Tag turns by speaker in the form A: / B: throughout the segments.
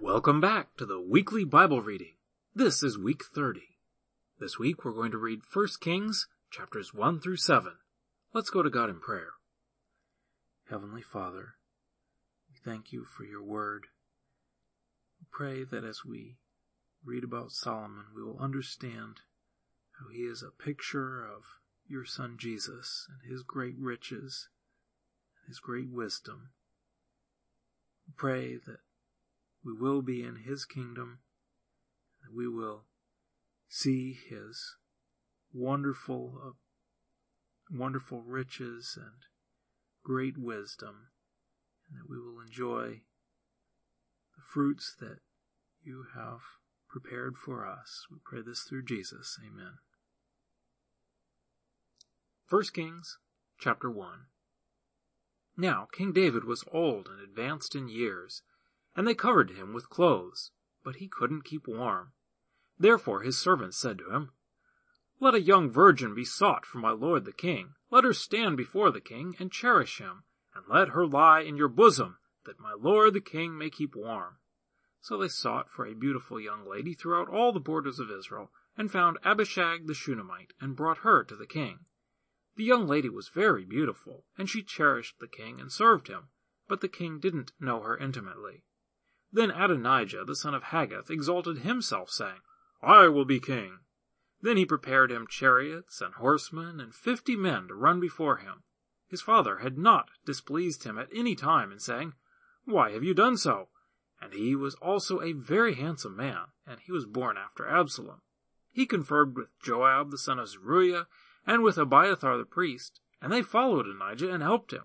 A: Welcome back to the weekly Bible reading. This is week 30. This week we're going to read 1 Kings chapters 1 through 7. Let's go to God in prayer. Heavenly Father, we thank you for your word. We pray that as we read about Solomon, we will understand how he is a picture of your son Jesus and his great riches and his great wisdom. We pray that we will be in his kingdom, we will see his wonderful, uh, wonderful riches and great wisdom, and that we will enjoy the fruits that you have prepared for us. We pray this through Jesus. Amen. 1 Kings chapter 1 Now King David was old and advanced in years, and they covered him with clothes, but he couldn't keep warm. Therefore his servants said to him, Let a young virgin be sought for my lord the king. Let her stand before the king, and cherish him, and let her lie in your bosom, that my lord the king may keep warm. So they sought for a beautiful young lady throughout all the borders of Israel, and found Abishag the Shunammite, and brought her to the king. The young lady was very beautiful, and she cherished the king and served him, but the king didn't know her intimately. Then Adonijah the son of Haggith exalted himself, saying, I will be king. Then he prepared him chariots and horsemen and fifty men to run before him. His father had not displeased him at any time in saying, Why have you done so? And he was also a very handsome man, and he was born after Absalom. He conferred with Joab the son of Zeruiah, and with Abiathar the priest, and they followed Adonijah and helped him.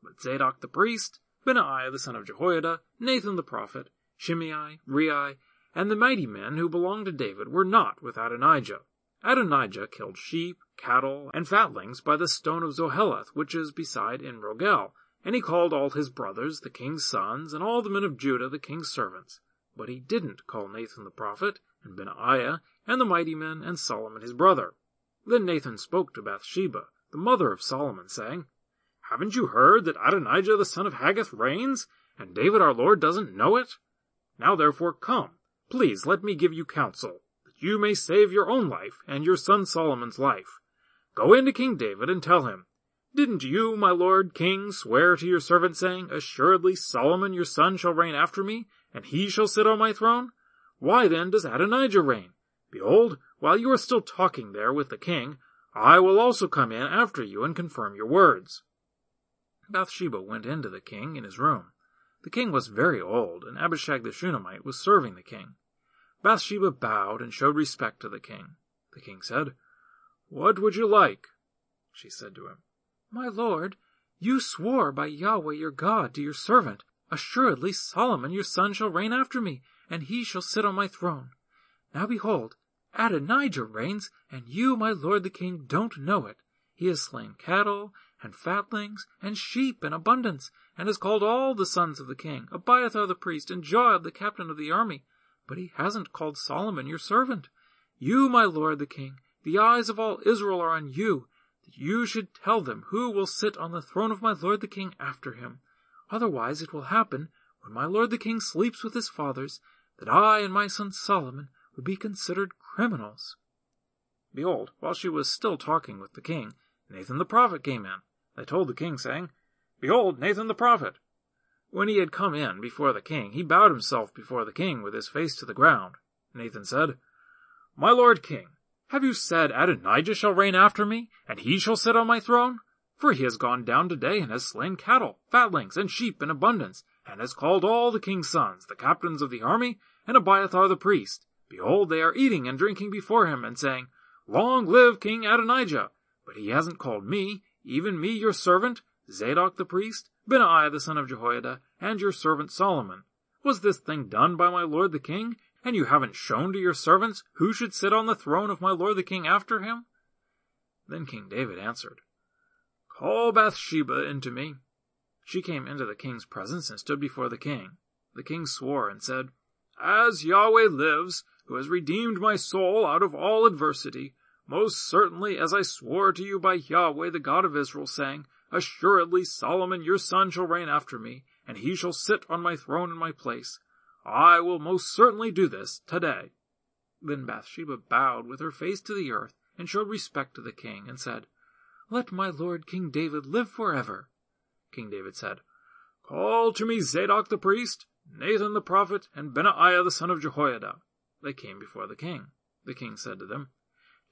A: But Zadok the priest Benaiah the son of Jehoiada, Nathan the prophet, Shimei, Rei, and the mighty men who belonged to David were not with Adonijah. Adonijah killed sheep, cattle, and fatlings by the stone of Zoheleth, which is beside En Rogel, and he called all his brothers, the king's sons, and all the men of Judah, the king's servants. But he didn't call Nathan the prophet, and Benaiah, and the mighty men, and Solomon his brother. Then Nathan spoke to Bathsheba, the mother of Solomon, saying, haven't you heard that Adonijah the son of Haggith reigns, and David our Lord doesn't know it? Now therefore come, please let me give you counsel, that you may save your own life and your son Solomon's life. Go in to King David and tell him, Didn't you, my lord king, swear to your servant saying, Assuredly Solomon your son shall reign after me, and he shall sit on my throne? Why then does Adonijah reign? Behold, while you are still talking there with the king, I will also come in after you and confirm your words. Bathsheba went in to the king in his room. The king was very old, and Abishag the Shunammite was serving the king. Bathsheba bowed and showed respect to the king. The king said, What would you like? She said to him, My lord, you swore by Yahweh your God to your servant, Assuredly Solomon your son shall reign after me, and he shall sit on my throne. Now behold, Adonijah reigns, and you, my lord the king, don't know it. He has slain cattle and fatlings, and sheep in abundance, and has called all the sons of the king, Abiathar the priest, and Joab the captain of the army. But he hasn't called Solomon your servant. You, my lord the king, the eyes of all Israel are on you, that you should tell them who will sit on the throne of my lord the king after him. Otherwise it will happen, when my lord the king sleeps with his fathers, that I and my son Solomon will be considered criminals. Behold, while she was still talking with the king, Nathan the prophet came in. They told the king, saying, Behold, Nathan the prophet. When he had come in before the king, he bowed himself before the king with his face to the ground. Nathan said, My lord king, have you said Adonijah shall reign after me, and he shall sit on my throne? For he has gone down today and has slain cattle, fatlings, and sheep in abundance, and has called all the king's sons, the captains of the army, and Abiathar the priest. Behold, they are eating and drinking before him, and saying, Long live King Adonijah! But he hasn't called me, even me your servant, Zadok the priest, Benaiah the son of Jehoiada, and your servant Solomon. Was this thing done by my lord the king, and you haven't shown to your servants who should sit on the throne of my lord the king after him? Then King David answered, Call Bathsheba into me. She came into the king's presence and stood before the king. The king swore and said, As Yahweh lives, who has redeemed my soul out of all adversity, most certainly, as I swore to you by Yahweh, the God of Israel, saying, Assuredly Solomon your son shall reign after me, and he shall sit on my throne in my place. I will most certainly do this today. Then Bathsheba bowed with her face to the earth and showed respect to the king and said, Let my lord King David live forever. King David said, Call to me Zadok the priest, Nathan the prophet, and Benaiah the son of Jehoiada. They came before the king. The king said to them,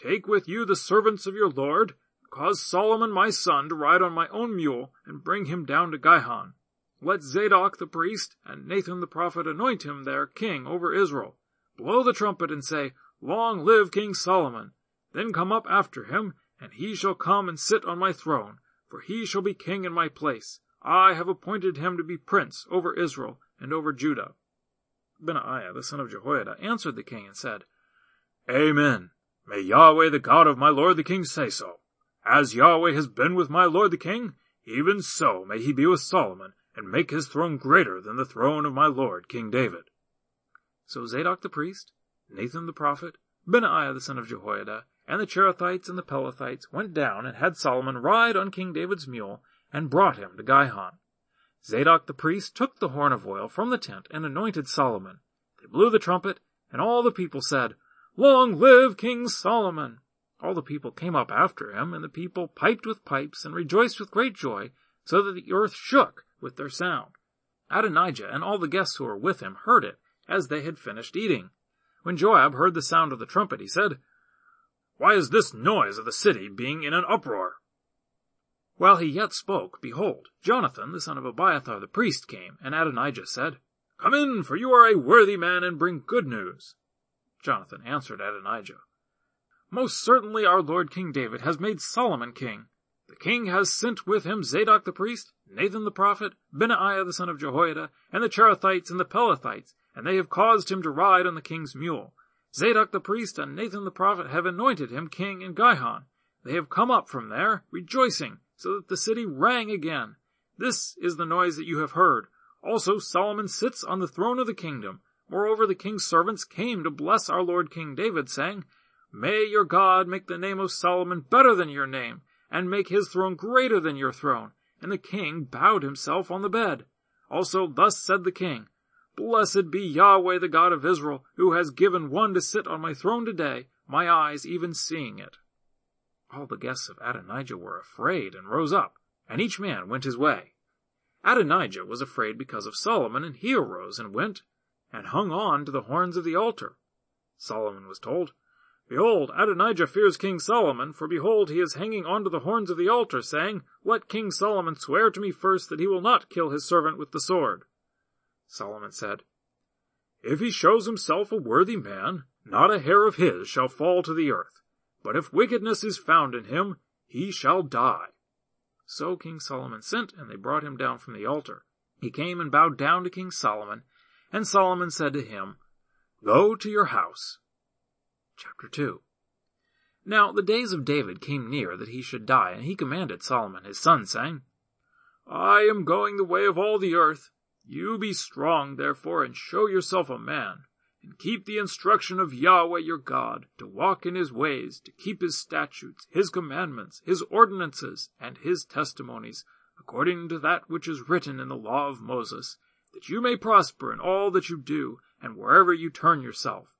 A: Take with you the servants of your lord, cause Solomon my son to ride on my own mule, and bring him down to Gihon. Let Zadok the priest and Nathan the prophet anoint him there king over Israel. Blow the trumpet and say, Long live King Solomon. Then come up after him, and he shall come and sit on my throne, for he shall be king in my place. I have appointed him to be prince over Israel and over Judah. Benaiah the son of Jehoiada answered the king and said, Amen. May Yahweh the God of my lord the king say so. As Yahweh has been with my lord the king, even so may he be with Solomon, and make his throne greater than the throne of my lord King David. So Zadok the priest, Nathan the prophet, Benaiah the son of Jehoiada, and the Cherethites and the Pelethites went down and had Solomon ride on King David's mule, and brought him to Gihon. Zadok the priest took the horn of oil from the tent and anointed Solomon. They blew the trumpet, and all the people said, Long live King Solomon! All the people came up after him, and the people piped with pipes and rejoiced with great joy, so that the earth shook with their sound. Adonijah and all the guests who were with him heard it as they had finished eating. When Joab heard the sound of the trumpet, he said, Why is this noise of the city being in an uproar? While he yet spoke, behold, Jonathan the son of Abiathar the priest came, and Adonijah said, Come in, for you are a worthy man, and bring good news. Jonathan answered Adonijah, Most certainly our lord King David has made Solomon king. The king has sent with him Zadok the priest, Nathan the prophet, Benaiah the son of Jehoiada, and the Cherethites and the Pelethites, and they have caused him to ride on the king's mule. Zadok the priest and Nathan the prophet have anointed him king in Gihon. They have come up from there, rejoicing, so that the city rang again. This is the noise that you have heard. Also Solomon sits on the throne of the kingdom. Moreover, the king's servants came to bless our Lord King David, saying, May your God make the name of Solomon better than your name, and make his throne greater than your throne. And the king bowed himself on the bed. Also thus said the king, Blessed be Yahweh the God of Israel, who has given one to sit on my throne today, my eyes even seeing it. All the guests of Adonijah were afraid and rose up, and each man went his way. Adonijah was afraid because of Solomon, and he arose and went and hung on to the horns of the altar. Solomon was told, Behold, Adonijah fears King Solomon, for behold, he is hanging on to the horns of the altar, saying, Let King Solomon swear to me first that he will not kill his servant with the sword. Solomon said, If he shows himself a worthy man, not a hair of his shall fall to the earth. But if wickedness is found in him, he shall die. So King Solomon sent, and they brought him down from the altar. He came and bowed down to King Solomon, and Solomon said to him, Go to your house. Chapter 2 Now the days of David came near that he should die, and he commanded Solomon his son, saying, I am going the way of all the earth. You be strong, therefore, and show yourself a man and keep the instruction of Yahweh your God, to walk in his ways, to keep his statutes, his commandments, his ordinances, and his testimonies, according to that which is written in the law of Moses, that you may prosper in all that you do, and wherever you turn yourself.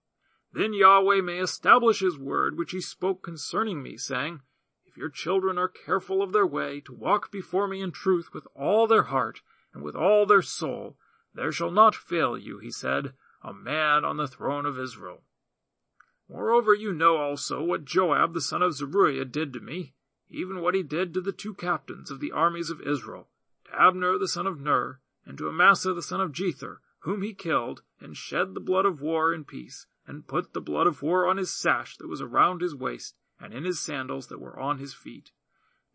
A: Then Yahweh may establish his word which he spoke concerning me, saying, If your children are careful of their way, to walk before me in truth with all their heart, and with all their soul, there shall not fail you, he said, a man on the throne of Israel. Moreover, you know also what Joab the son of Zeruiah did to me, even what he did to the two captains of the armies of Israel, to Abner the son of Ner, and to Amasa the son of Jether, whom he killed, and shed the blood of war in peace, and put the blood of war on his sash that was around his waist, and in his sandals that were on his feet.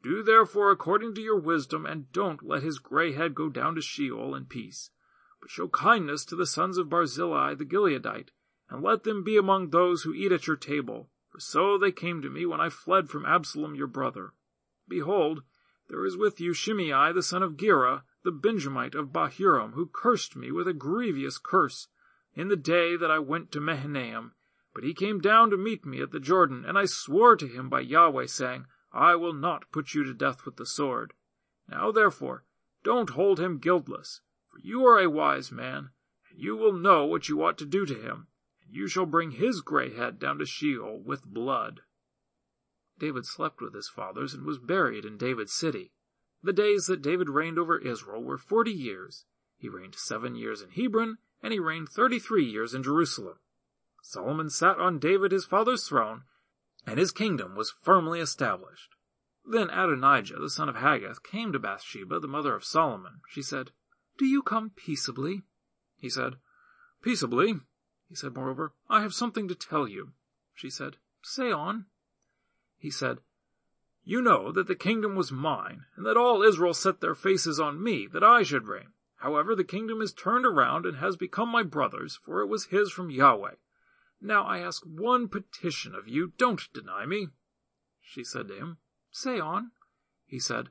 A: Do therefore according to your wisdom, and don't let his gray head go down to Sheol in peace but show kindness to the sons of Barzillai the Gileadite, and let them be among those who eat at your table, for so they came to me when I fled from Absalom your brother. Behold, there is with you Shimei the son of Gera, the Benjamite of Bahurim, who cursed me with a grievous curse in the day that I went to Mahanaim. But he came down to meet me at the Jordan, and I swore to him by Yahweh, saying, I will not put you to death with the sword. Now therefore, don't hold him guiltless, for you are a wise man, and you will know what you ought to do to him, and you shall bring his gray head down to Sheol with blood. David slept with his fathers and was buried in David's city. The days that David reigned over Israel were forty years. He reigned seven years in Hebron, and he reigned thirty-three years in Jerusalem. Solomon sat on David his father's throne, and his kingdom was firmly established. Then Adonijah, the son of Haggith, came to Bathsheba, the mother of Solomon. She said, Do you come peaceably? He said, Peaceably. He said, Moreover, I have something to tell you. She said, Say on. He said, You know that the kingdom was mine, and that all Israel set their faces on me, that I should reign. However, the kingdom is turned around and has become my brother's, for it was his from Yahweh. Now I ask one petition of you, don't deny me. She said to him, Say on. He said,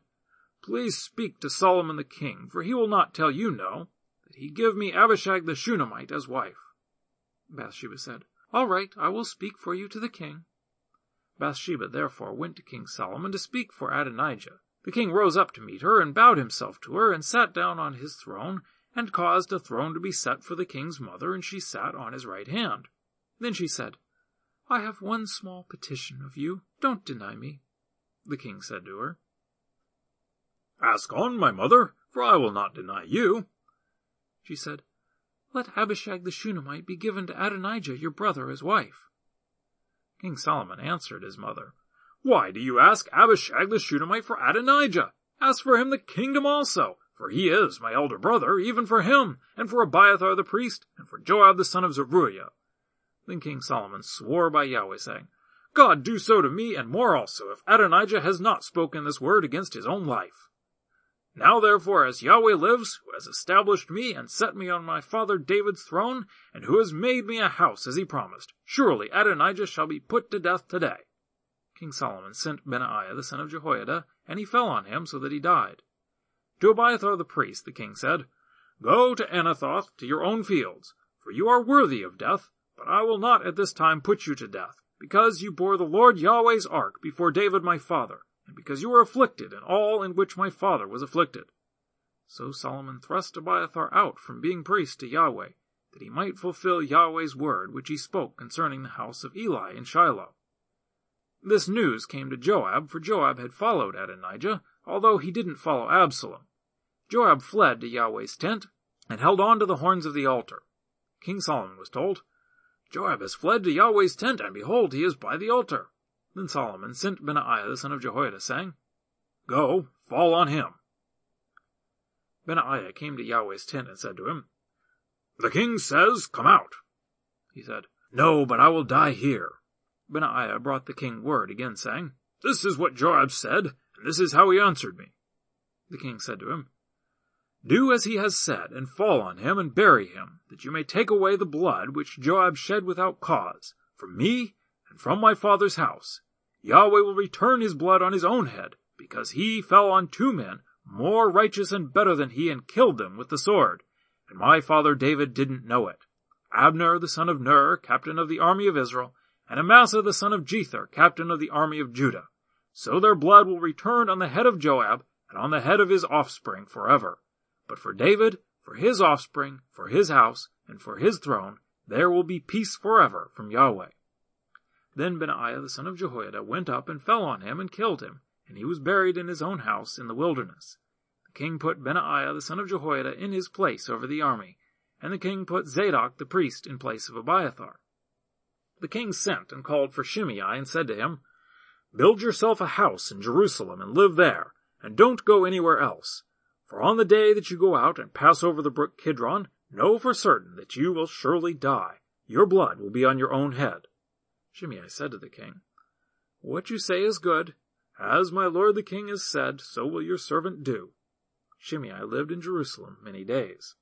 A: Please speak to Solomon the king, for he will not tell you no, that he give me Abishag the Shunammite as wife. Bathsheba said, All right, I will speak for you to the king. Bathsheba therefore went to King Solomon to speak for Adonijah. The king rose up to meet her, and bowed himself to her, and sat down on his throne, and caused a throne to be set for the king's mother, and she sat on his right hand. Then she said, I have one small petition of you. Don't deny me. The king said to her, Ask on, my mother, for I will not deny you. She said, Let Abishag the Shunammite be given to Adonijah your brother as wife. King Solomon answered his mother, Why do you ask Abishag the Shunammite for Adonijah? Ask for him the kingdom also, for he is my elder brother, even for him, and for Abiathar the priest, and for Joab the son of Zeruiah. Then King Solomon swore by Yahweh, saying, God do so to me and more also, if Adonijah has not spoken this word against his own life. Now therefore, as Yahweh lives, who has established me and set me on my father David's throne, and who has made me a house as he promised, surely Adonijah shall be put to death today. King Solomon sent Benaiah the son of Jehoiada, and he fell on him so that he died. To Abiathar the priest the king said, Go to Anathoth to your own fields, for you are worthy of death, but I will not at this time put you to death because you bore the Lord Yahweh's ark before David my father, and because you were afflicted in all in which my father was afflicted. So Solomon thrust Abiathar out from being priest to Yahweh, that he might fulfill Yahweh's word which he spoke concerning the house of Eli in Shiloh. This news came to Joab, for Joab had followed Adonijah, although he didn't follow Absalom. Joab fled to Yahweh's tent, and held on to the horns of the altar. King Solomon was told, Joab has fled to Yahweh's tent, and behold, he is by the altar. Then Solomon sent Benaiah the son of Jehoiada, saying, Go, fall on him. Benaiah came to Yahweh's tent and said to him, The king says, Come out. He said, No, but I will die here. Benaiah brought the king word again, saying, This is what Joab said, and this is how he answered me. The king said to him, do as he has said, and fall on him, and bury him, that you may take away the blood which Joab shed without cause, from me and from my father's house. Yahweh will return his blood on his own head, because he fell on two men more righteous and better than he, and killed them with the sword. And my father David didn't know it. Abner the son of Ner, captain of the army of Israel, and Amasa the son of Jether, captain of the army of Judah. So their blood will return on the head of Joab, and on the head of his offspring forever. But for David, for his offspring, for his house, and for his throne, there will be peace forever from Yahweh. Then Benaiah the son of Jehoiada went up and fell on him and killed him, and he was buried in his own house in the wilderness. The king put Benaiah the son of Jehoiada in his place over the army, and the king put Zadok the priest in place of Abiathar. The king sent and called for Shimei and said to him, Build yourself a house in Jerusalem and live there, and don't go anywhere else. For on the day that you go out and pass over the brook Kidron, know for certain that you will surely die. Your blood will be on your own head. Shimei said to the king, What you say is good. As my lord the king has said, so will your servant do. Shimei lived in Jerusalem many days.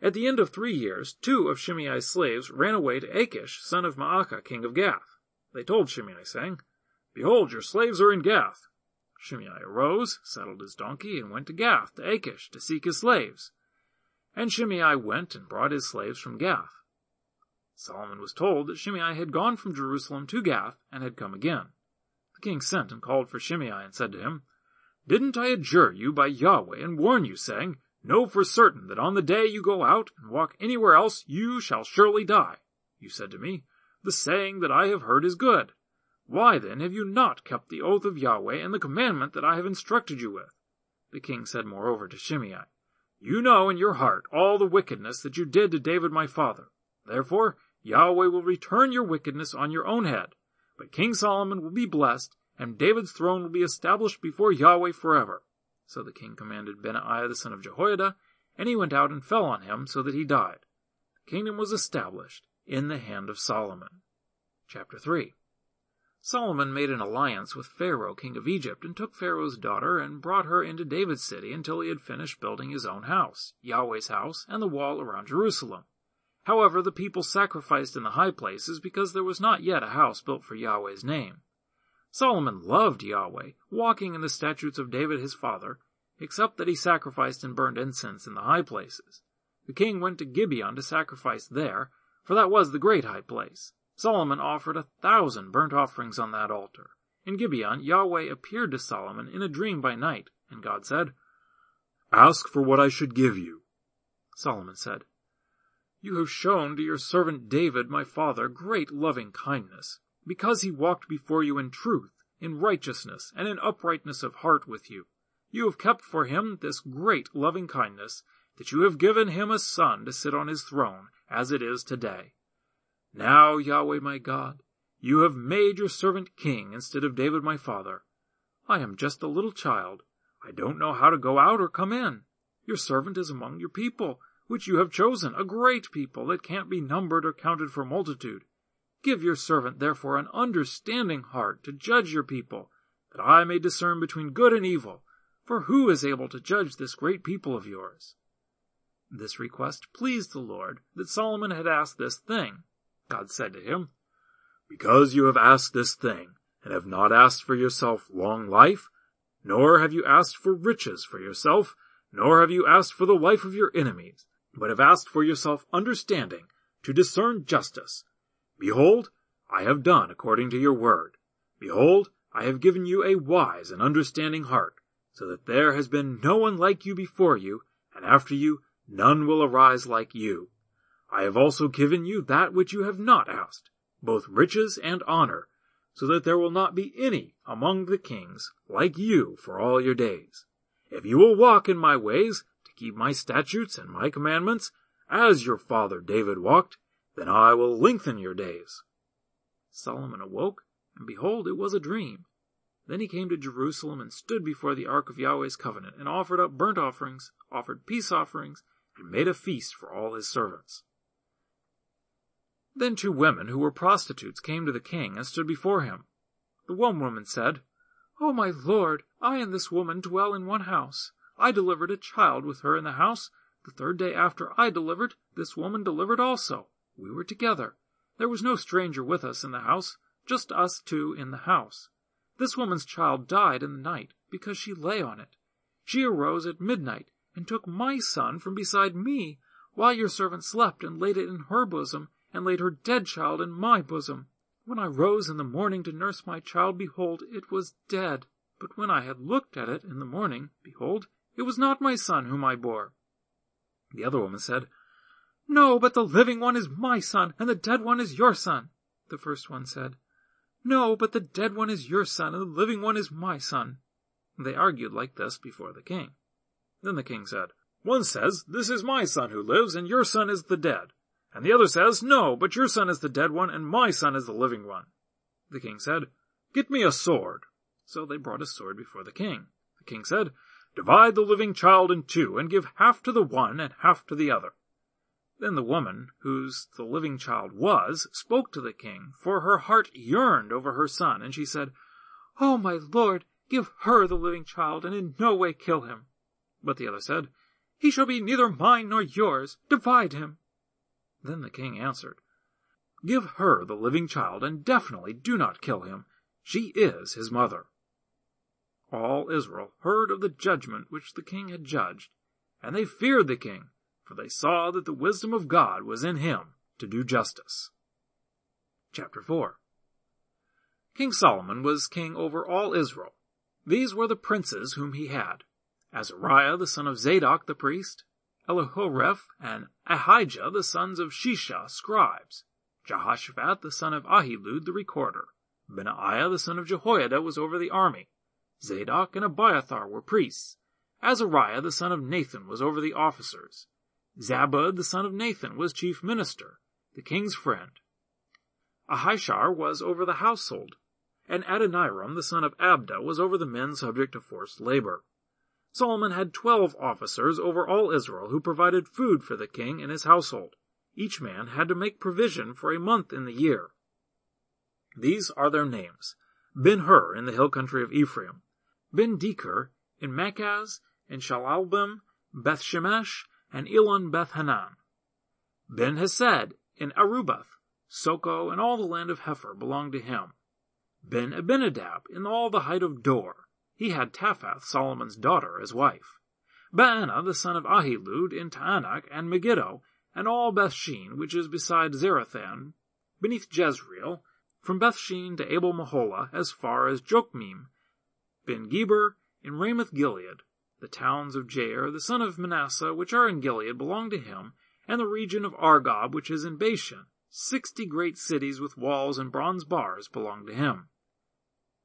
A: At the end of three years, two of Shimei's slaves ran away to Achish, son of Maacah, king of Gath. They told Shimei, saying, Behold, your slaves are in Gath. Shimei arose, saddled his donkey, and went to Gath, to Achish, to seek his slaves. And Shimei went and brought his slaves from Gath. Solomon was told that Shimei had gone from Jerusalem to Gath and had come again. The king sent and called for Shimei and said to him, Didn't I adjure you by Yahweh and warn you, saying, Know for certain that on the day you go out and walk anywhere else, you shall surely die. You said to me, The saying that I have heard is good. Why then have you not kept the oath of Yahweh and the commandment that I have instructed you with? The king said moreover to Shimei, You know in your heart all the wickedness that you did to David my father. Therefore Yahweh will return your wickedness on your own head. But King Solomon will be blessed, and David's throne will be established before Yahweh forever. So the king commanded Benaiah the son of Jehoiada, and he went out and fell on him so that he died. The kingdom was established in the hand of Solomon. Chapter 3 Solomon made an alliance with Pharaoh, king of Egypt, and took Pharaoh's daughter and brought her into David's city until he had finished building his own house, Yahweh's house, and the wall around Jerusalem. However, the people sacrificed in the high places because there was not yet a house built for Yahweh's name. Solomon loved Yahweh, walking in the statutes of David his father, except that he sacrificed and burned incense in the high places. The king went to Gibeon to sacrifice there, for that was the great high place. Solomon offered a thousand burnt offerings on that altar. In Gibeon, Yahweh appeared to Solomon in a dream by night, and God said, Ask for what I should give you. Solomon said, You have shown to your servant David, my father, great loving kindness because he walked before you in truth, in righteousness, and in uprightness of heart with you. You have kept for him this great loving kindness, that you have given him a son to sit on his throne, as it is today. Now, Yahweh my God, you have made your servant king instead of David my father. I am just a little child. I don't know how to go out or come in. Your servant is among your people, which you have chosen, a great people that can't be numbered or counted for multitude. Give your servant therefore an understanding heart to judge your people, that I may discern between good and evil. For who is able to judge this great people of yours? This request pleased the Lord, that Solomon had asked this thing. God said to him, Because you have asked this thing, and have not asked for yourself long life, nor have you asked for riches for yourself, nor have you asked for the life of your enemies, but have asked for yourself understanding, to discern justice, Behold, I have done according to your word. Behold, I have given you a wise and understanding heart, so that there has been no one like you before you, and after you none will arise like you. I have also given you that which you have not asked, both riches and honor, so that there will not be any among the kings like you for all your days. If you will walk in my ways, keep my statutes and my commandments, as your father David walked, then I will lengthen your days. Solomon awoke, and behold, it was a dream. Then he came to Jerusalem and stood before the ark of Yahweh's covenant, and offered up burnt offerings, offered peace offerings, and made a feast for all his servants. Then two women who were prostitutes came to the king and stood before him. The one woman said, O my lord, I and this woman dwell in one house. I delivered a child with her in the house. The third day after I delivered, this woman delivered also. We were together. There was no stranger with us in the house, just us two in the house. This woman's child died in the night because she lay on it. She arose at midnight and took my son from beside me while your servant slept and laid it in her bosom and laid her dead child in my bosom. When I rose in the morning to nurse my child, behold, it was dead. But when I had looked at it in the morning, behold, it was not my son whom I bore. The other woman said, no, but the living one is my son, and the dead one is your son. The first one said, No, but the dead one is your son, and the living one is my son. They argued like this before the king. Then the king said, One says, This is my son who lives, and your son is the dead. And the other says, No, but your son is the dead one, and my son is the living one. The king said, Get me a sword. So they brought a sword before the king. The king said, Divide the living child in two, and give half to the one and half to the other. Then the woman, whose the living child was, spoke to the king, for her heart yearned over her son, and she said, Oh, my lord, give her the living child, and in no way kill him. But the other said, He shall be neither mine nor yours. Divide him. Then the king answered, Give her the living child, and definitely do not kill him. She is his mother. All Israel heard of the judgment which the king had judged, and they feared the king for they saw that the wisdom of God was in him to do justice. Chapter 4 King Solomon was king over all Israel. These were the princes whom he had Azariah the son of Zadok the priest, Elihoreph and Ahijah the sons of Shisha scribes, Jehoshaphat the son of Ahilud the recorder, Benaiah the son of Jehoiada was over the army, Zadok and Abiathar were priests, Azariah the son of Nathan was over the officers, Zabud the son of Nathan was chief minister, the king's friend. Ahishar was over the household, and Adoniram the son of Abda was over the men subject to forced labor. Solomon had twelve officers over all Israel who provided food for the king and his household. Each man had to make provision for a month in the year. These are their names. Ben-Hur in the hill country of Ephraim, Ben-Deker in Makaz, and Shaalbim, Beth-Shemesh, and Elon Beth-Hanan. Ben-Hesed in Aruboth, Soco, and all the land of Hepher belonged to him. Ben-Abinadab in all the height of Dor, he had Taphath, Solomon's daughter, as wife. Baana, the son of Ahilud, in Taanach and Megiddo, and all Bethshean, which is beside Zarethan, beneath Jezreel, from Bethshean to Abel Meholah, as far as Jokmeam, Ben Geber, in Ramoth Gilead. The towns of Jair, the son of Manasseh, which are in Gilead, belong to him, and the region of Argob, which is in Bashan. Sixty great cities with walls and bronze bars belong to him.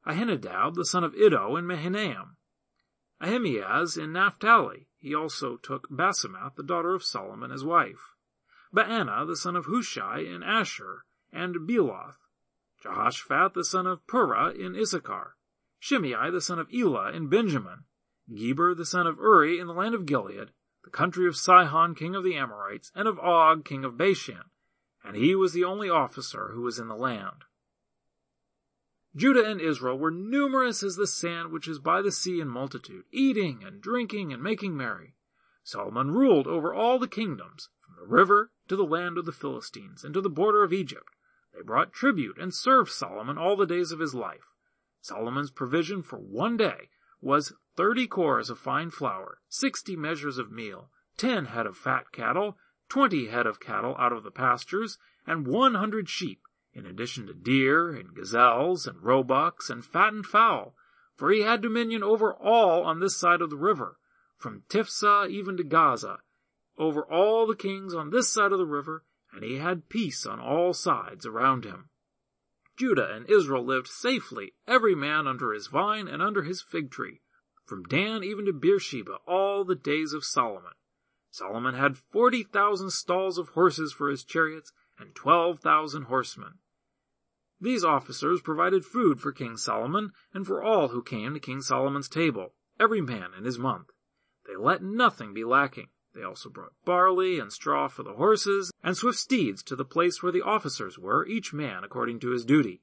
A: Ahinadab, the son of Iddo, in Mahanaim. Ahimaaz in Naphtali. He also took Basemath, the daughter of Solomon, as wife. Baana, the son of Hushai, in Asher, and Bealoth. Jehoshaphat, the son of Purah, in Issachar. Shimei, the son of Elah, in Benjamin. Geber, the son of Uri, in the land of Gilead, the country of Sihon, king of the Amorites, and of Og, king of Bashan. And he was the only officer who was in the land. Judah and Israel were numerous as the sand which is by the sea in multitude, eating and drinking and making merry. Solomon ruled over all the kingdoms, from the river to the land of the Philistines and to the border of Egypt. They brought tribute and served Solomon all the days of his life. Solomon's provision for one day was thirty cors of fine flour, sixty measures of meal, ten head of fat cattle, twenty head of cattle out of the pastures, and one hundred sheep, in addition to deer and gazelles and roebucks and fattened fowl, for he had dominion over all on this side of the river, from Tiphsah even to Gaza, over all the kings on this side of the river, and he had peace on all sides around him. Judah and Israel lived safely, every man under his vine and under his fig tree, from Dan even to Beersheba, all the days of Solomon. Solomon had forty thousand stalls of horses for his chariots, and twelve thousand horsemen. These officers provided food for King Solomon and for all who came to King Solomon's table, every man in his month. They let nothing be lacking. They also brought barley and straw for the horses, and swift steeds to the place where the officers were, each man according to his duty.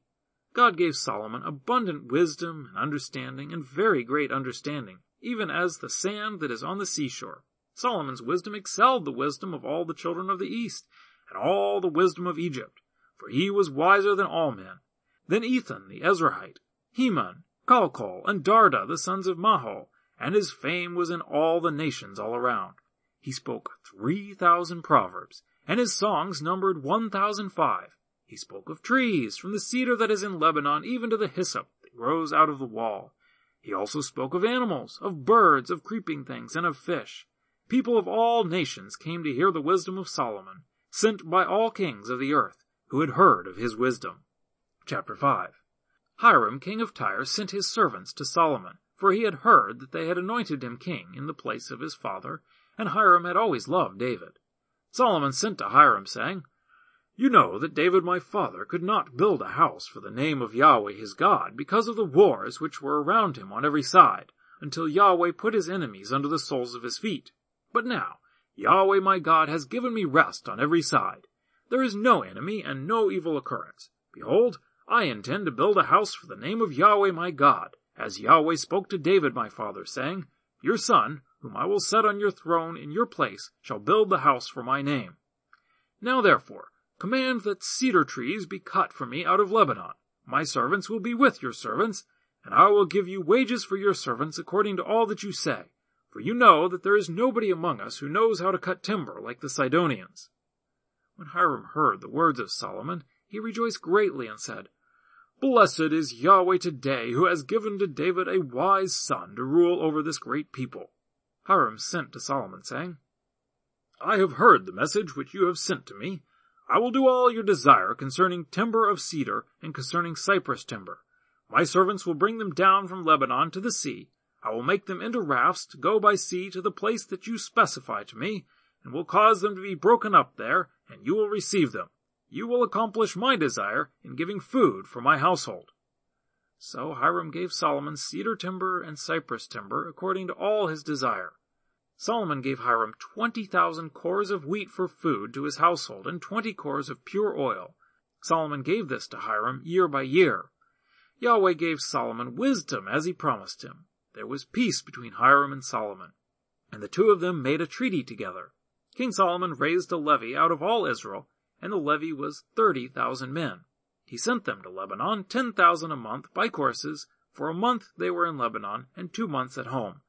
A: God gave Solomon abundant wisdom and understanding, and very great understanding, even as the sand that is on the seashore. Solomon's wisdom excelled the wisdom of all the children of the East, and all the wisdom of Egypt for he was wiser than all men. Then Ethan the Ezrahite, Heman, Calcol, and Darda the sons of Mahol, and his fame was in all the nations all around. He spoke three thousand proverbs, and his songs numbered one thousand five. He spoke of trees, from the cedar that is in Lebanon even to the hyssop that grows out of the wall. He also spoke of animals, of birds, of creeping things, and of fish. People of all nations came to hear the wisdom of Solomon, sent by all kings of the earth who had heard of his wisdom. Chapter 5 Hiram, king of Tyre, sent his servants to Solomon, for he had heard that they had anointed him king in the place of his father, and Hiram had always loved David. Solomon sent to Hiram, saying, You know that David my father could not build a house for the name of Yahweh his God, because of the wars which were around him on every side, until Yahweh put his enemies under the soles of his feet. But now, Yahweh my God has given me rest on every side. There is no enemy and no evil occurrence. Behold, I intend to build a house for the name of Yahweh my God, as Yahweh spoke to David my father, saying, Your son, whom I will set on your throne in your place, shall build the house for my name. Now therefore, command that cedar trees be cut for me out of Lebanon. My servants will be with your servants, and I will give you wages for your servants according to all that you say. For you know that there is nobody among us who knows how to cut timber like the Sidonians. When Hiram heard the words of Solomon, he rejoiced greatly and said, Blessed is Yahweh today, who has given to David a wise son to rule over this great people. Hiram sent to Solomon, saying, I have heard the message which you have sent to me. I will do all your desire concerning timber of cedar and concerning cypress timber. My servants will bring them down from Lebanon to the sea. I will make them into rafts to go by sea to the place that you specify to me, and will cause them to be broken up there, and you will receive them. You will accomplish my desire in giving food for my household. So Hiram gave Solomon cedar timber and cypress timber according to all his desire. Solomon gave Hiram twenty thousand cors of wheat for food to his household and twenty cors of pure oil. Solomon gave this to Hiram year by year. Yahweh gave Solomon wisdom as he promised him. There was peace between Hiram and Solomon, and the two of them made a treaty together. King Solomon raised a levy out of all Israel, and the levy was thirty thousand men. He sent them to Lebanon, ten thousand a month by courses. For a month they were in Lebanon, and two months at home.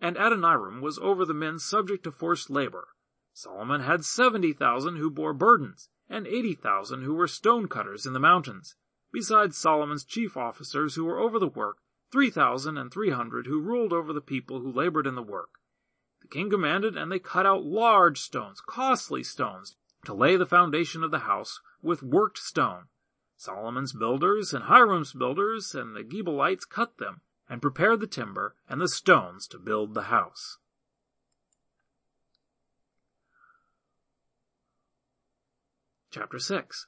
A: And Adoniram was over the men subject to forced labor. Solomon had seventy thousand who bore burdens, and eighty thousand who were stone cutters in the mountains, besides Solomon's chief officers who were over the work, three thousand and three hundred who ruled over the people who labored in the work. The king commanded, and they cut out large stones, costly stones, to lay the foundation of the house with worked stone. Solomon's builders and Hiram's builders and the Gebalites cut them and prepared the timber and the stones to build the house. Chapter 6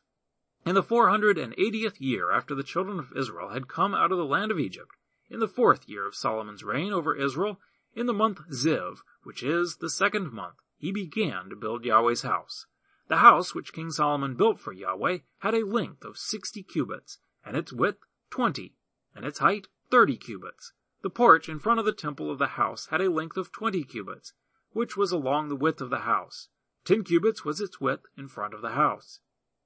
A: In the four hundred and eightieth year after the children of Israel had come out of the land of Egypt, in the fourth year of Solomon's reign over Israel, in the month Ziv, which is the second month, he began to build Yahweh's house. The house which King Solomon built for Yahweh had a length of sixty cubits, and its width twenty, and its height thirty cubits. The porch in front of the temple of the house had a length of twenty cubits, which was along the width of the house. Ten cubits was its width in front of the house.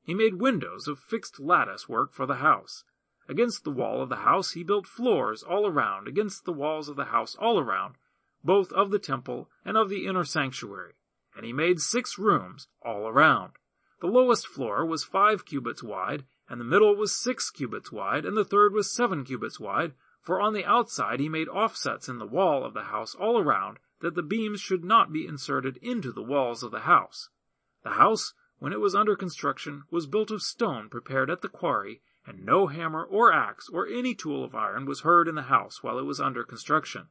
A: He made windows of fixed lattice work for the house. Against the wall of the house he built floors all around, against the walls of the house all around, both of the temple and of the inner sanctuary and he made six rooms all around. The lowest floor was five cubits wide, and the middle was six cubits wide, and the third was seven cubits wide, for on the outside he made offsets in the wall of the house all around, that the beams should not be inserted into the walls of the house. The house, when it was under construction, was built of stone prepared at the quarry, and no hammer or axe or any tool of iron was heard in the house while it was under construction.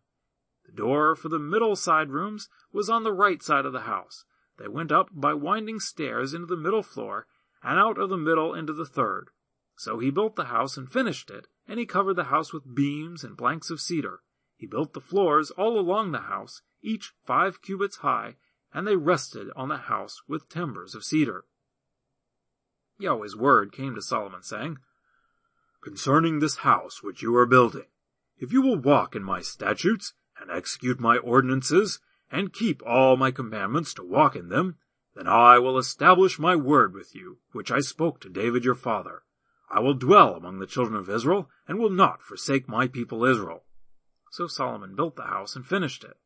A: The door for the middle side rooms was on the right side of the house. They went up by winding stairs into the middle floor, and out of the middle into the third. So he built the house and finished it, and he covered the house with beams and planks of cedar. He built the floors all along the house, each five cubits high, and they rested on the house with timbers of cedar. Yahweh's word came to Solomon, saying, Concerning this house which you are building, if you will walk in my statutes, and execute my ordinances, and keep all my commandments to walk in them, then I will establish my word with you, which I spoke to David your father. I will dwell among the children of Israel, and will not forsake my people Israel. So Solomon built the house and finished it.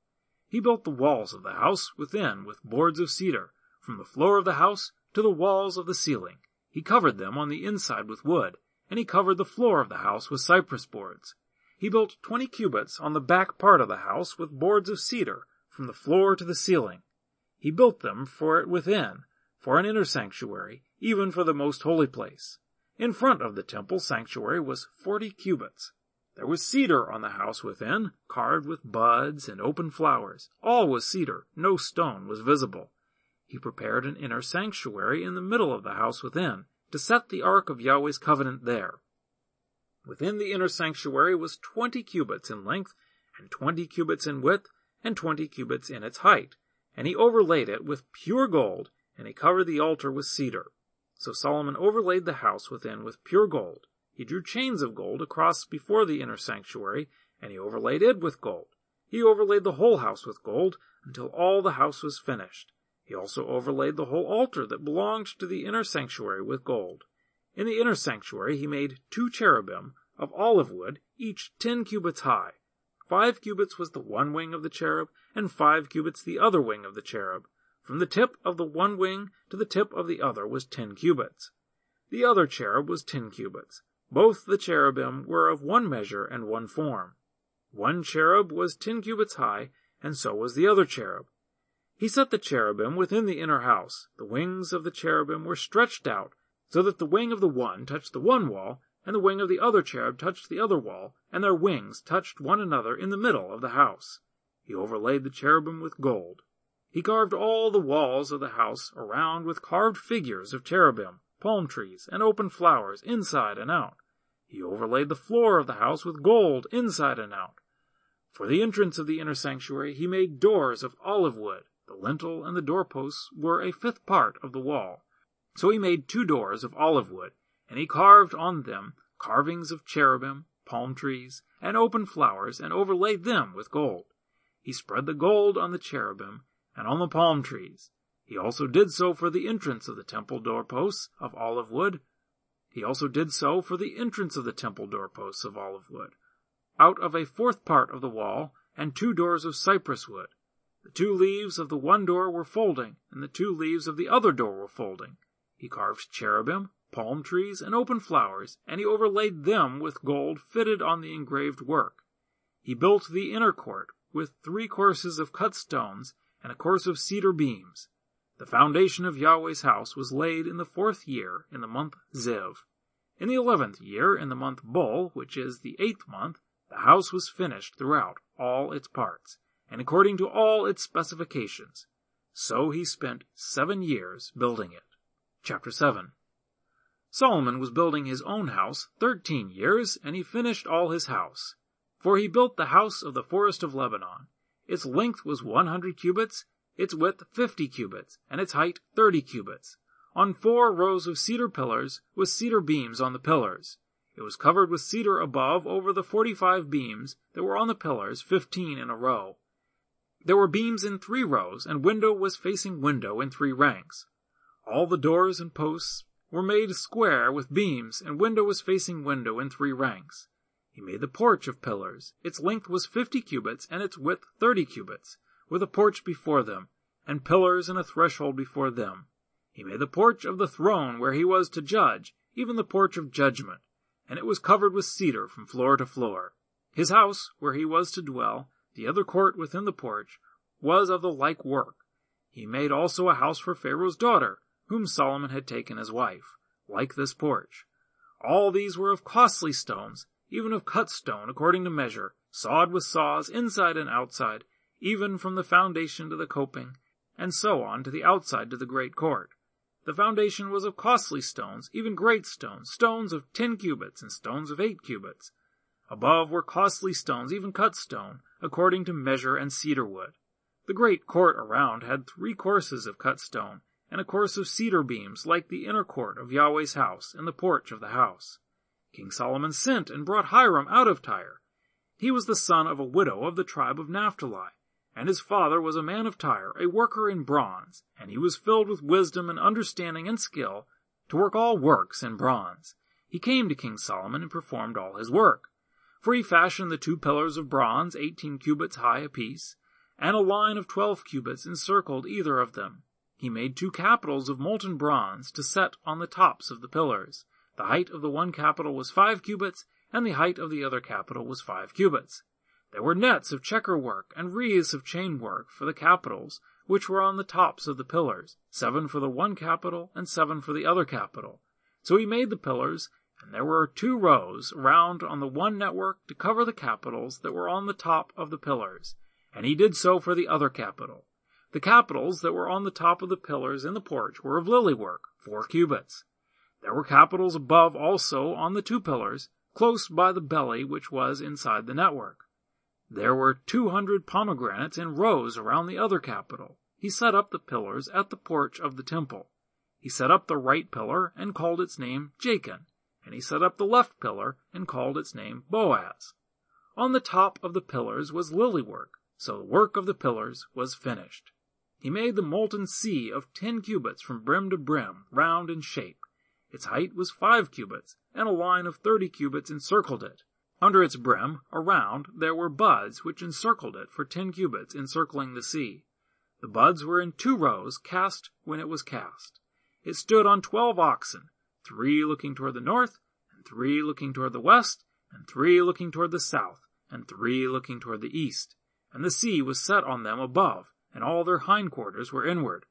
A: He built the walls of the house within with boards of cedar, from the floor of the house to the walls of the ceiling. He covered them on the inside with wood, and he covered the floor of the house with cypress boards. He built twenty cubits on the back part of the house with boards of cedar from the floor to the ceiling. He built them for it within, for an inner sanctuary, even for the most holy place. In front of the temple sanctuary was forty cubits. There was cedar on the house within, carved with buds and open flowers. All was cedar, no stone was visible. He prepared an inner sanctuary in the middle of the house within, to set the ark of Yahweh's covenant there. Within the inner sanctuary was twenty cubits in length, and twenty cubits in width, and twenty cubits in its height. And he overlaid it with pure gold, and he covered the altar with cedar. So Solomon overlaid the house within with pure gold. He drew chains of gold across before the inner sanctuary, and he overlaid it with gold. He overlaid the whole house with gold until all the house was finished. He also overlaid the whole altar that belonged to the inner sanctuary with gold. In the inner sanctuary he made two cherubim of olive wood, each ten cubits high. Five cubits was the one wing of the cherub, and five cubits the other wing of the cherub. From the tip of the one wing to the tip of the other was ten cubits. The other cherub was ten cubits. Both the cherubim were of one measure and one form. One cherub was ten cubits high, and so was the other cherub. He set the cherubim within the inner house. The wings of the cherubim were stretched out, so that the wing of the one touched the one wall, and the wing of the other cherub touched the other wall, and their wings touched one another in the middle of the house. He overlaid the cherubim with gold. He carved all the walls of the house around with carved figures of cherubim, palm trees, and open flowers inside and out. He overlaid the floor of the house with gold inside and out. For the entrance of the inner sanctuary he made doors of olive wood. The lintel and the doorposts were a fifth part of the wall. So he made two doors of olive wood, and he carved on them carvings of cherubim, palm trees, and open flowers, and overlaid them with gold. He spread the gold on the cherubim and on the palm trees. He also did so for the entrance of the temple doorposts of olive wood. He also did so for the entrance of the temple doorposts of olive wood, out of a fourth part of the wall, and two doors of cypress wood. The two leaves of the one door were folding, and the two leaves of the other door were folding. He carved cherubim, palm trees, and open flowers, and he overlaid them with gold fitted on the engraved work. He built the inner court with three courses of cut stones and a course of cedar beams. The foundation of Yahweh's house was laid in the fourth year in the month Ziv. In the eleventh year in the month Bul, which is the eighth month, the house was finished throughout all its parts and according to all its specifications. So he spent seven years building it. Chapter 7 Solomon was building his own house thirteen years, and he finished all his house. For he built the house of the forest of Lebanon. Its length was one hundred cubits, its width fifty cubits, and its height thirty cubits, on four rows of cedar pillars, with cedar beams on the pillars. It was covered with cedar above over the forty-five beams that were on the pillars, fifteen in a row. There were beams in three rows, and window was facing window in three ranks. All the doors and posts were made square with beams, and window was facing window in three ranks. He made the porch of pillars. Its length was fifty cubits, and its width thirty cubits, with a porch before them, and pillars and a threshold before them. He made the porch of the throne where he was to judge, even the porch of judgment, and it was covered with cedar from floor to floor. His house, where he was to dwell, the other court within the porch was of the like work. He made also a house for Pharaoh's daughter, whom Solomon had taken as wife, like this porch. All these were of costly stones, even of cut stone according to measure, sawed with saws inside and outside, even from the foundation to the coping, and so on to the outside to the great court. The foundation was of costly stones, even great stones, stones of ten cubits and stones of eight cubits. Above were costly stones, even cut stone, according to measure and cedar wood. The great court around had three courses of cut stone, and a course of cedar beams like the inner court of Yahweh's house and the porch of the house. King Solomon sent and brought Hiram out of Tyre. He was the son of a widow of the tribe of Naphtali, and his father was a man of Tyre, a worker in bronze, and he was filled with wisdom and understanding and skill to work all works in bronze. He came to King Solomon and performed all his work. For he fashioned the two pillars of bronze, eighteen cubits high apiece, and a line of twelve cubits encircled either of them. He made two capitals of molten bronze to set on the tops of the pillars. The height of the one capital was five cubits, and the height of the other capital was five cubits. There were nets of checker work and wreaths of chain work for the capitals, which were on the tops of the pillars, seven for the one capital and seven for the other capital. So he made the pillars and there were two rows round on the one network to cover the capitals that were on the top of the pillars, and he did so for the other capital. The capitals that were on the top of the pillars in the porch were of lily work, four cubits. There were capitals above also on the two pillars, close by the belly which was inside the network. There were two hundred pomegranates in rows around the other capital. He set up the pillars at the porch of the temple. He set up the right pillar and called its name Jachin, and he set up the left pillar and called its name Boaz. On the top of the pillars was lily work, so the work of the pillars was finished. He made the molten sea of ten cubits from brim to brim, round in shape. Its height was five cubits, and a line of thirty cubits encircled it. Under its brim, around, there were buds which encircled it for ten cubits, encircling the sea. The buds were in two rows, cast when it was cast. It stood on twelve oxen, three looking toward the north, and three looking toward the west, and three looking toward the south, and three looking toward the east. and the sea was set on them above, and all their hindquarters were inward.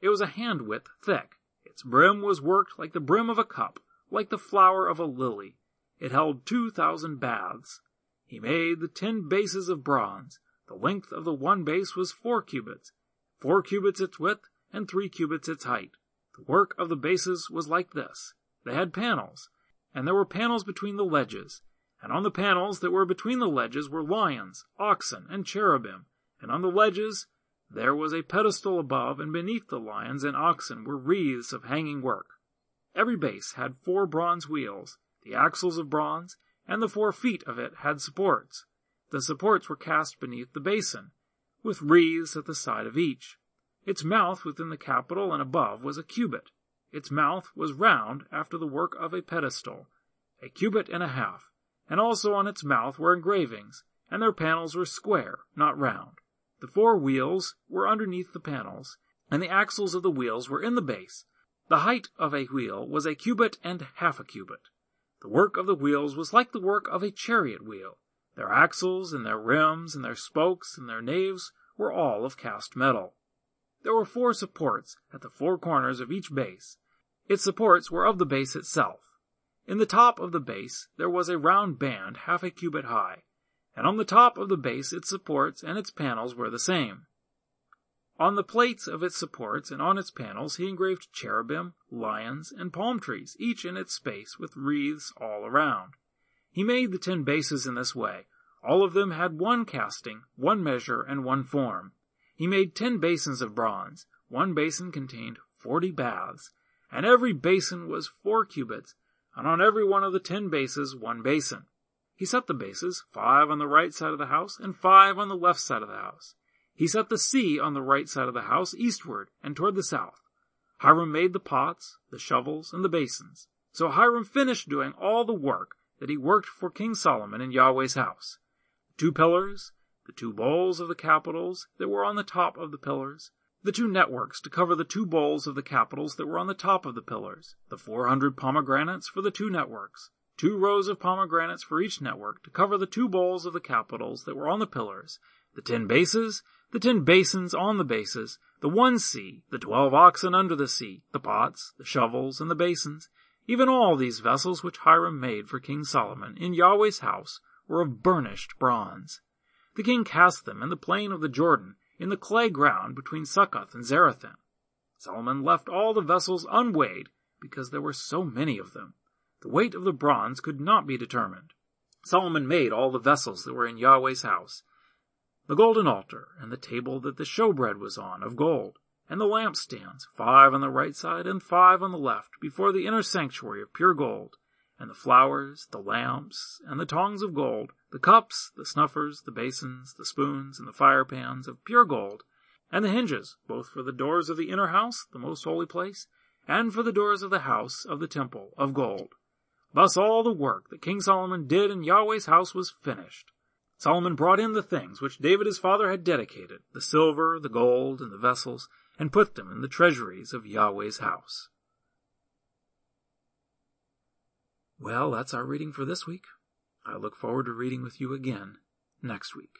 A: It was a hand width thick. Its brim was worked like the brim of a cup, like the flower of a lily. It held two thousand baths. He made the ten bases of bronze. The length of the one base was four cubits, four cubits its width, and three cubits its height. The work of the bases was like this. They had panels, and there were panels between the ledges, and on the panels that were between the ledges were lions, oxen, and cherubim, and on the ledges there was a pedestal above, and beneath the lions and oxen were wreaths of hanging work. Every base had four bronze wheels, the axles of bronze, and the four feet of it had supports. The supports were cast beneath the basin, with wreaths at the side of each. Its mouth within the capital and above was a cubit. Its mouth was round after the work of a pedestal, a cubit and a half, and also on its mouth were engravings, and their panels were square, not round. The four wheels were underneath the panels, and the axles of the wheels were in the base. The height of a wheel was a cubit and half a cubit. The work of the wheels was like the work of a chariot wheel. Their axles and their rims and their spokes and their naves were all of cast metal. There were four supports at the four corners of each base. Its supports were of the base itself. In the top of the base there was a round band half a cubit high, and on the top of the base its supports and its panels were the same. On the plates of its supports and on its panels he engraved cherubim, lions, and palm trees, each in its space with wreaths all around. He made the ten bases in this way. All of them had one casting, one measure, and one form. He made ten basins of bronze. One basin contained forty baths, and every basin was four cubits, and on every one of the ten bases one basin. He set the bases, five on the right side of the house and five on the left side of the house. He set the sea on the right side of the house eastward and toward the south. Hiram made the pots, the shovels, and the basins. So Hiram finished doing all the work that he worked for King Solomon in Yahweh's house. The two pillars, the two bowls of the capitals that were on the top of the pillars, the two networks to cover the two bowls of the capitals that were on the top of the pillars, the four hundred pomegranates for the two networks, two rows of pomegranates for each network to cover the two bowls of the capitals that were on the pillars, the ten bases, the ten basins on the bases, the one sea, the twelve oxen under the sea, the pots, the shovels, and the basins, even all these vessels which Hiram made for King Solomon in Yahweh's house were of burnished bronze. The king cast them in the plain of the Jordan, in the clay ground between Succoth and Zarethan. Solomon left all the vessels unweighed, because there were so many of them. The weight of the bronze could not be determined. Solomon made all the vessels that were in Yahweh's house, the golden altar, and the table that the showbread was on, of gold, and the lampstands, five on the right side and five on the left, before the inner sanctuary of pure gold, and the flowers, the lamps, and the tongs of gold, the cups, the snuffers, the basins, the spoons, and the fire pans of pure gold, and the hinges, both for the doors of the inner house, the most holy place, and for the doors of the house of the temple of gold. Thus all the work that King Solomon did in Yahweh's house was finished. Solomon brought in the things which David his father had dedicated, the silver, the gold, and the vessels, and put them in the treasuries of Yahweh's house. Well, that's our reading for this week. I look forward to reading with you again next week.